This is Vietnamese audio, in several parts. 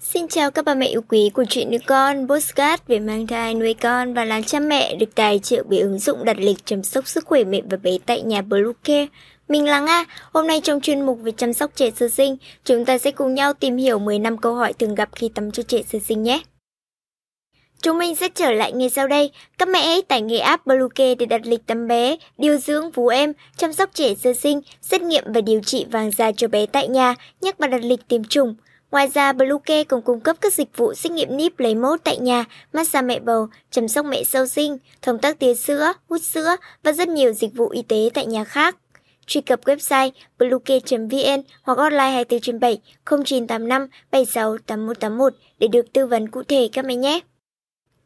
Xin chào các bà mẹ yêu quý của chuyện nuôi con, postcard về mang thai, nuôi con và làm cha mẹ được tài trợ bởi ứng dụng đặt lịch chăm sóc sức khỏe mẹ và bé tại nhà Bluecare. Mình là Nga, hôm nay trong chuyên mục về chăm sóc trẻ sơ sinh, chúng ta sẽ cùng nhau tìm hiểu 10 năm câu hỏi thường gặp khi tắm cho trẻ sơ sinh nhé. Chúng mình sẽ trở lại ngay sau đây. Các mẹ hãy tải ngay app Bluecare để đặt lịch tắm bé, điều dưỡng vú em, chăm sóc trẻ sơ sinh, xét nghiệm và điều trị vàng da cho bé tại nhà, nhắc và đặt lịch tiêm chủng. Ngoài ra, Bluecare còn cung cấp các dịch vụ xét nghiệm níp lấy mẫu tại nhà, massage mẹ bầu, chăm sóc mẹ sau sinh, thông tắc tía sữa, hút sữa và rất nhiều dịch vụ y tế tại nhà khác. Truy cập website bluecare.vn hoặc hotline 24 trên 7 0985 76 8181 để được tư vấn cụ thể các mẹ nhé.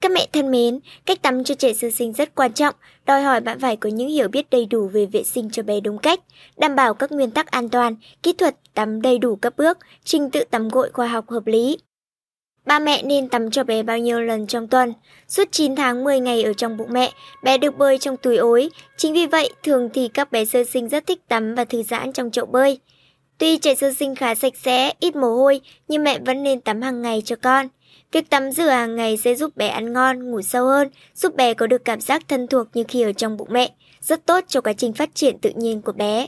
Các mẹ thân mến, cách tắm cho trẻ sơ sinh rất quan trọng, đòi hỏi bạn phải có những hiểu biết đầy đủ về vệ sinh cho bé đúng cách, đảm bảo các nguyên tắc an toàn, kỹ thuật tắm đầy đủ các bước, trình tự tắm gội khoa học hợp lý. Ba mẹ nên tắm cho bé bao nhiêu lần trong tuần? Suốt 9 tháng 10 ngày ở trong bụng mẹ, bé được bơi trong túi ối. Chính vì vậy, thường thì các bé sơ sinh rất thích tắm và thư giãn trong chậu bơi. Tuy trẻ sơ sinh khá sạch sẽ, ít mồ hôi, nhưng mẹ vẫn nên tắm hàng ngày cho con. Việc tắm rửa hàng ngày sẽ giúp bé ăn ngon, ngủ sâu hơn, giúp bé có được cảm giác thân thuộc như khi ở trong bụng mẹ, rất tốt cho quá trình phát triển tự nhiên của bé.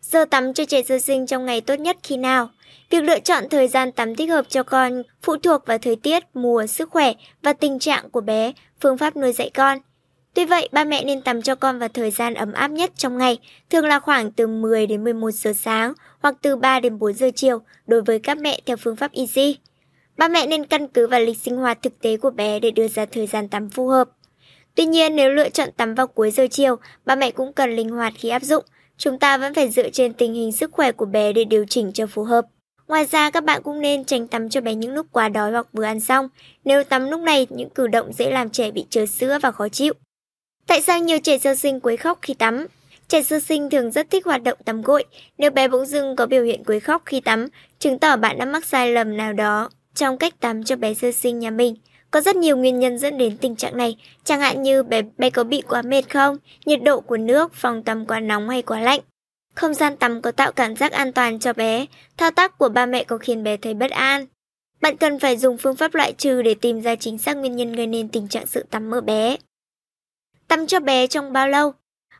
Giờ tắm cho trẻ sơ sinh trong ngày tốt nhất khi nào? Việc lựa chọn thời gian tắm thích hợp cho con phụ thuộc vào thời tiết, mùa, sức khỏe và tình trạng của bé, phương pháp nuôi dạy con. Tuy vậy, ba mẹ nên tắm cho con vào thời gian ấm áp nhất trong ngày, thường là khoảng từ 10 đến 11 giờ sáng hoặc từ 3 đến 4 giờ chiều đối với các mẹ theo phương pháp Easy. Ba mẹ nên căn cứ vào lịch sinh hoạt thực tế của bé để đưa ra thời gian tắm phù hợp. Tuy nhiên, nếu lựa chọn tắm vào cuối giờ chiều, ba mẹ cũng cần linh hoạt khi áp dụng. Chúng ta vẫn phải dựa trên tình hình sức khỏe của bé để điều chỉnh cho phù hợp. Ngoài ra, các bạn cũng nên tránh tắm cho bé những lúc quá đói hoặc vừa ăn xong. Nếu tắm lúc này, những cử động dễ làm trẻ bị trớ sữa và khó chịu. Tại sao nhiều trẻ sơ sinh quấy khóc khi tắm? Trẻ sơ sinh thường rất thích hoạt động tắm gội. Nếu bé bỗng dưng có biểu hiện quấy khóc khi tắm, chứng tỏ bạn đã mắc sai lầm nào đó trong cách tắm cho bé sơ sinh nhà mình. Có rất nhiều nguyên nhân dẫn đến tình trạng này, chẳng hạn như bé, bé có bị quá mệt không, nhiệt độ của nước, phòng tắm quá nóng hay quá lạnh. Không gian tắm có tạo cảm giác an toàn cho bé, thao tác của ba mẹ có khiến bé thấy bất an. Bạn cần phải dùng phương pháp loại trừ để tìm ra chính xác nguyên nhân gây nên tình trạng sự tắm ở bé. Tắm cho bé trong bao lâu?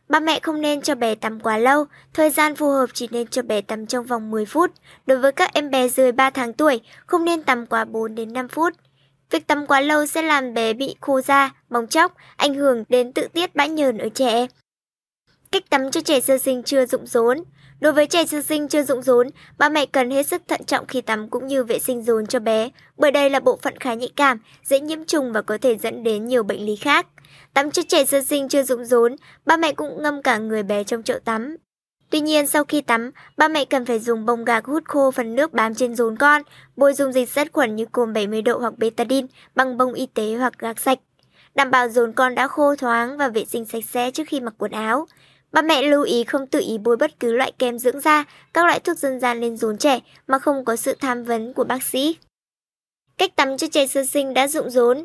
Ba mẹ không nên cho bé tắm quá lâu, thời gian phù hợp chỉ nên cho bé tắm trong vòng 10 phút. Đối với các em bé dưới 3 tháng tuổi, không nên tắm quá 4 đến 5 phút. Việc tắm quá lâu sẽ làm bé bị khô da, bong chóc, ảnh hưởng đến tự tiết bã nhờn ở trẻ. Cách tắm cho trẻ sơ sinh chưa rụng rốn Đối với trẻ sơ sinh chưa rụng rốn, ba mẹ cần hết sức thận trọng khi tắm cũng như vệ sinh rốn cho bé, bởi đây là bộ phận khá nhạy cảm, dễ nhiễm trùng và có thể dẫn đến nhiều bệnh lý khác. Tắm cho trẻ sơ sinh chưa rụng rốn, ba mẹ cũng ngâm cả người bé trong chậu tắm. Tuy nhiên sau khi tắm, ba mẹ cần phải dùng bông gạc hút khô phần nước bám trên rốn con, bôi dung dịch sát khuẩn như cồn 70 độ hoặc betadine bằng bông y tế hoặc gạc sạch. Đảm bảo rốn con đã khô thoáng và vệ sinh sạch sẽ trước khi mặc quần áo. Ba mẹ lưu ý không tự ý bôi bất cứ loại kem dưỡng da, các loại thuốc dân gian lên rốn trẻ mà không có sự tham vấn của bác sĩ. Cách tắm cho trẻ sơ sinh đã dụng rốn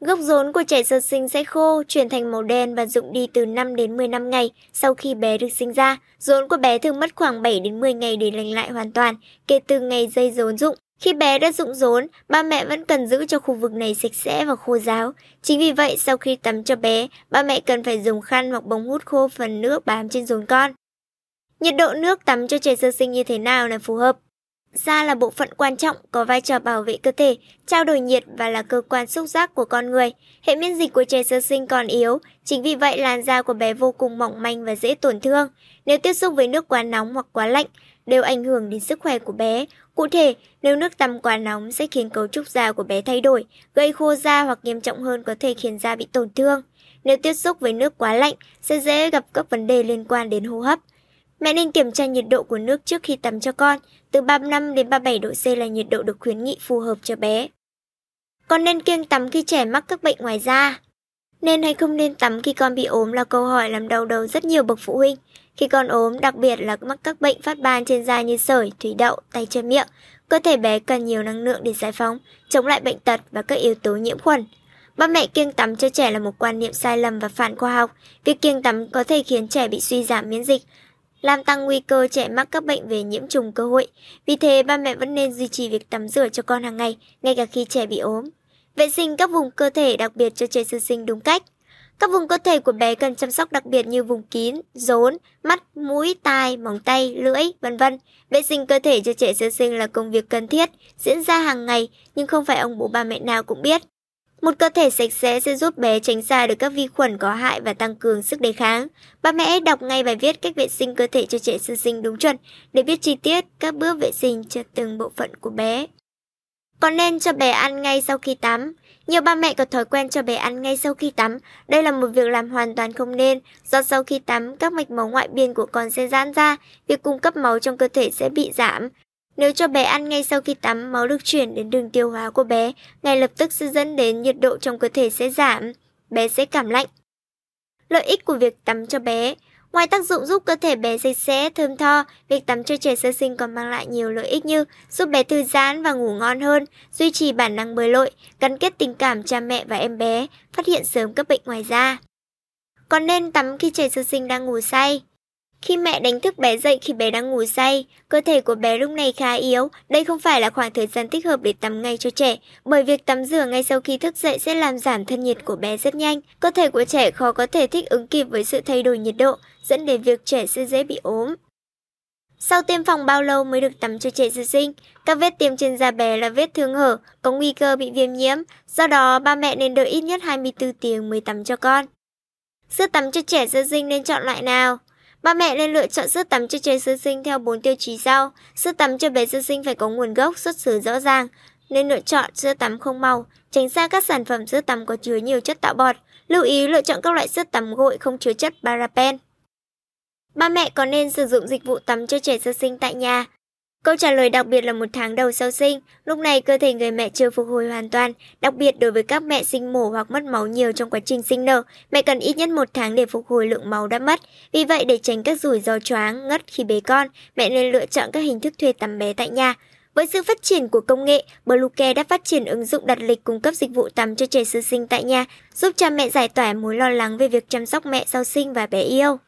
Gốc rốn của trẻ sơ sinh sẽ khô, chuyển thành màu đen và dụng đi từ 5 đến 10 năm ngày sau khi bé được sinh ra. Rốn của bé thường mất khoảng 7 đến 10 ngày để lành lại hoàn toàn kể từ ngày dây rốn rụng. Khi bé đã rụng rốn, ba mẹ vẫn cần giữ cho khu vực này sạch sẽ và khô ráo. Chính vì vậy, sau khi tắm cho bé, ba mẹ cần phải dùng khăn hoặc bông hút khô phần nước bám trên rốn con. Nhiệt độ nước tắm cho trẻ sơ sinh như thế nào là phù hợp? Da là bộ phận quan trọng có vai trò bảo vệ cơ thể, trao đổi nhiệt và là cơ quan xúc giác của con người. Hệ miễn dịch của trẻ sơ sinh còn yếu, chính vì vậy làn da của bé vô cùng mỏng manh và dễ tổn thương. Nếu tiếp xúc với nước quá nóng hoặc quá lạnh, đều ảnh hưởng đến sức khỏe của bé. Cụ thể, nếu nước tắm quá nóng sẽ khiến cấu trúc da của bé thay đổi, gây khô da hoặc nghiêm trọng hơn có thể khiến da bị tổn thương. Nếu tiếp xúc với nước quá lạnh, sẽ dễ gặp các vấn đề liên quan đến hô hấp. Mẹ nên kiểm tra nhiệt độ của nước trước khi tắm cho con, từ 35 đến 37 độ C là nhiệt độ được khuyến nghị phù hợp cho bé. Con nên kiêng tắm khi trẻ mắc các bệnh ngoài da. Nên hay không nên tắm khi con bị ốm là câu hỏi làm đau đầu rất nhiều bậc phụ huynh. Khi con ốm, đặc biệt là mắc các bệnh phát ban trên da như sởi, thủy đậu, tay chân miệng, cơ thể bé cần nhiều năng lượng để giải phóng, chống lại bệnh tật và các yếu tố nhiễm khuẩn. Ba mẹ kiêng tắm cho trẻ là một quan niệm sai lầm và phản khoa học. Việc kiêng tắm có thể khiến trẻ bị suy giảm miễn dịch, làm tăng nguy cơ trẻ mắc các bệnh về nhiễm trùng cơ hội. Vì thế, ba mẹ vẫn nên duy trì việc tắm rửa cho con hàng ngày, ngay cả khi trẻ bị ốm. Vệ sinh các vùng cơ thể đặc biệt cho trẻ sơ sinh đúng cách. Các vùng cơ thể của bé cần chăm sóc đặc biệt như vùng kín, rốn, mắt, mũi, tai, móng tay, lưỡi, vân vân. Vệ sinh cơ thể cho trẻ sơ sinh là công việc cần thiết, diễn ra hàng ngày nhưng không phải ông bố bà mẹ nào cũng biết. Một cơ thể sạch sẽ sẽ giúp bé tránh xa được các vi khuẩn có hại và tăng cường sức đề kháng. Ba mẹ đọc ngay bài viết cách vệ sinh cơ thể cho trẻ sơ sinh đúng chuẩn để biết chi tiết các bước vệ sinh cho từng bộ phận của bé. Còn nên cho bé ăn ngay sau khi tắm. Nhiều ba mẹ có thói quen cho bé ăn ngay sau khi tắm. Đây là một việc làm hoàn toàn không nên, do sau khi tắm, các mạch máu ngoại biên của con sẽ giãn ra, việc cung cấp máu trong cơ thể sẽ bị giảm. Nếu cho bé ăn ngay sau khi tắm, máu được chuyển đến đường tiêu hóa của bé, ngay lập tức sẽ dẫn đến nhiệt độ trong cơ thể sẽ giảm, bé sẽ cảm lạnh. Lợi ích của việc tắm cho bé Ngoài tác dụng giúp cơ thể bé sạch sẽ, thơm tho, việc tắm cho trẻ sơ sinh còn mang lại nhiều lợi ích như giúp bé thư giãn và ngủ ngon hơn, duy trì bản năng bơi lội, gắn kết tình cảm cha mẹ và em bé, phát hiện sớm các bệnh ngoài da. Còn nên tắm khi trẻ sơ sinh đang ngủ say. Khi mẹ đánh thức bé dậy khi bé đang ngủ say, cơ thể của bé lúc này khá yếu, đây không phải là khoảng thời gian thích hợp để tắm ngay cho trẻ, bởi việc tắm rửa ngay sau khi thức dậy sẽ làm giảm thân nhiệt của bé rất nhanh. Cơ thể của trẻ khó có thể thích ứng kịp với sự thay đổi nhiệt độ, dẫn đến việc trẻ sẽ dễ bị ốm. Sau tiêm phòng bao lâu mới được tắm cho trẻ sơ sinh? Các vết tiêm trên da bé là vết thương hở, có nguy cơ bị viêm nhiễm, do đó ba mẹ nên đợi ít nhất 24 tiếng mới tắm cho con. Sữa tắm cho trẻ sơ sinh nên chọn loại nào? Ba mẹ nên lựa chọn sữa tắm cho trẻ sơ sinh theo 4 tiêu chí sau. Sữa tắm cho bé sơ sinh phải có nguồn gốc xuất xứ rõ ràng, nên lựa chọn sữa tắm không màu, tránh xa các sản phẩm sữa tắm có chứa nhiều chất tạo bọt. Lưu ý lựa chọn các loại sữa tắm gội không chứa chất paraben. Ba mẹ có nên sử dụng dịch vụ tắm cho trẻ sơ sinh tại nhà. Câu trả lời đặc biệt là một tháng đầu sau sinh, lúc này cơ thể người mẹ chưa phục hồi hoàn toàn, đặc biệt đối với các mẹ sinh mổ hoặc mất máu nhiều trong quá trình sinh nở, mẹ cần ít nhất một tháng để phục hồi lượng máu đã mất. Vì vậy để tránh các rủi ro choáng, ngất khi bế con, mẹ nên lựa chọn các hình thức thuê tắm bé tại nhà. Với sự phát triển của công nghệ, Bluecare đã phát triển ứng dụng đặt lịch cung cấp dịch vụ tắm cho trẻ sơ sinh tại nhà, giúp cha mẹ giải tỏa mối lo lắng về việc chăm sóc mẹ sau sinh và bé yêu.